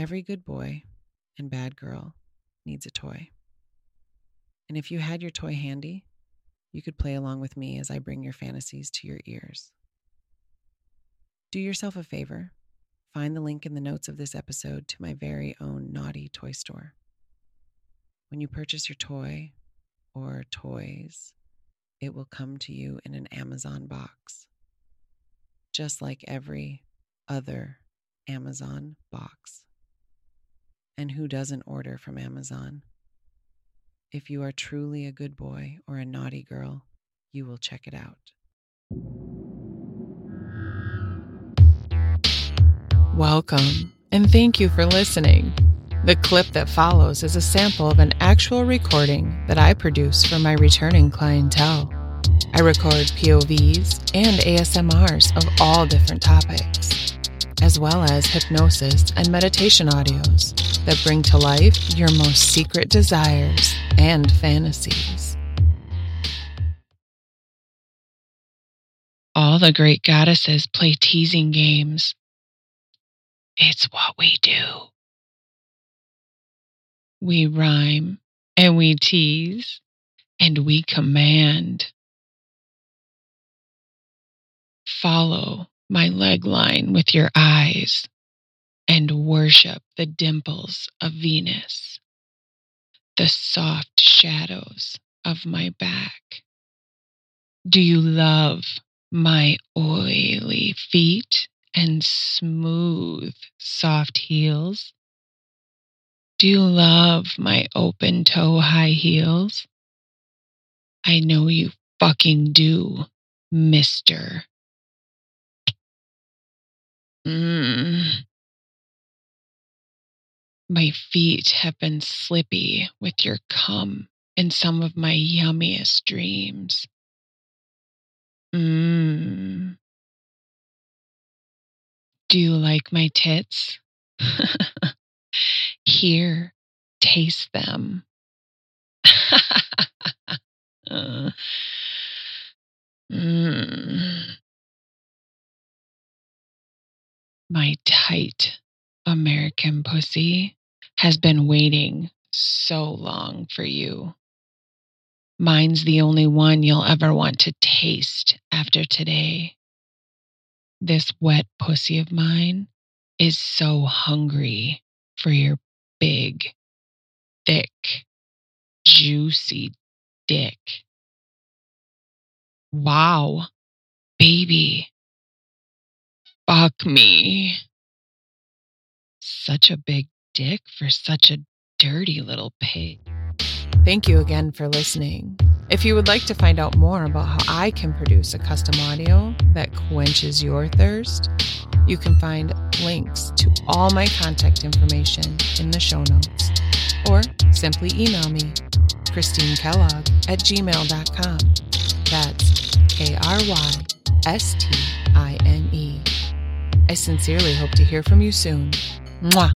Every good boy and bad girl needs a toy. And if you had your toy handy, you could play along with me as I bring your fantasies to your ears. Do yourself a favor. Find the link in the notes of this episode to my very own naughty toy store. When you purchase your toy or toys, it will come to you in an Amazon box, just like every other Amazon box. And who doesn't order from Amazon? If you are truly a good boy or a naughty girl, you will check it out. Welcome, and thank you for listening. The clip that follows is a sample of an actual recording that I produce for my returning clientele. I record POVs and ASMRs of all different topics, as well as hypnosis and meditation audios that bring to life your most secret desires and fantasies. All the great goddesses play teasing games. It's what we do. We rhyme and we tease and we command. Follow my leg line with your eyes and worship the dimples of Venus, the soft shadows of my back. Do you love my oily feet and smooth, soft heels? Do you love my open toe high heels? I know you fucking do, mister. Mm. My feet have been slippy with your cum in some of my yummiest dreams. Mmm. Do you like my tits? Here, taste them. uh, American pussy has been waiting so long for you. Mine's the only one you'll ever want to taste after today. This wet pussy of mine is so hungry for your big, thick, juicy dick. Wow, baby. Fuck me. Such a big dick for such a dirty little pig. Thank you again for listening. If you would like to find out more about how I can produce a custom audio that quenches your thirst, you can find links to all my contact information in the show notes. Or simply email me, Krystine Kellogg at gmail.com. That's K R Y S T I N E. I sincerely hope to hear from you soon. Mwah.